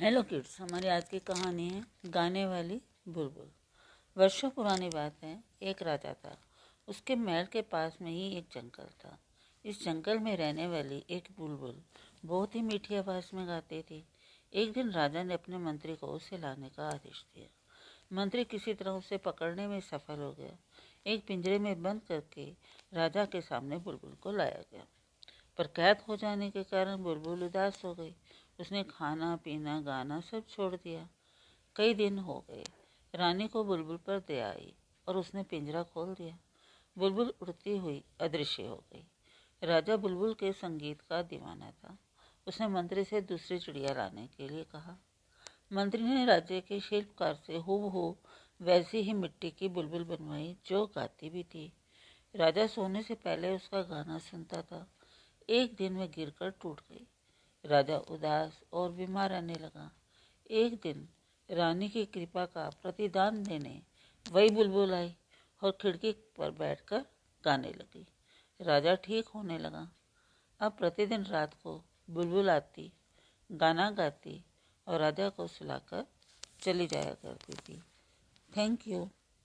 Hello kids हमारी आज की कहानी है गाने वाली बुलबुल। वर्षों पुरानी बात है, एक राजा था। उसके महल के पास में ही एक जंगल था। इस जंगल में रहने वाली एक बुलबुल बहुत ही मीठी आवाज़ में गाती थी। एक दिन राजा ने अपने मंत्री को उसे लाने का आदेश दिया। मंत्री किसी तरह उसे पकड़ने में सफल हो गया। एक पिंजरे में बंद करके राजा के सामने बुलबुल को लाया गया। पर कैद हो जाने के कारण बुलबुल उदास हो गई। उसने खाना, पीना, गाना सब छोड़ दिया। कई दिन हो गए। रानी को बुलबुल पर दया आई और उसने पिंजरा खोल दिया। बुलबुल उड़ती हुई अदृश्य हो गई। राजा बुलबुल के संगीत का दीवाना था। उसने मंत्री से दूसरी चिड़िया लाने के लिए कहा। मंत्री ने राज्य के शिल्पकार से हु वैसी ही मिट्टी की बुलबुल बनवाई, जो गाती भी थी। राजा सोने से पहले उसका गाना सुनता था। एक दिन में गिरकर टूट गई। राजा उदास और बीमार रहने लगा। एक दिन रानी की कृपा का प्रतिदान देने वही बुलबुल आई और खिड़की पर बैठकर गाने लगी। राजा ठीक होने लगा। अब प्रतिदिन रात को बुलबुल आती, गाना गाती और राजा को सुलाकर चली जाया करती थी। Thank you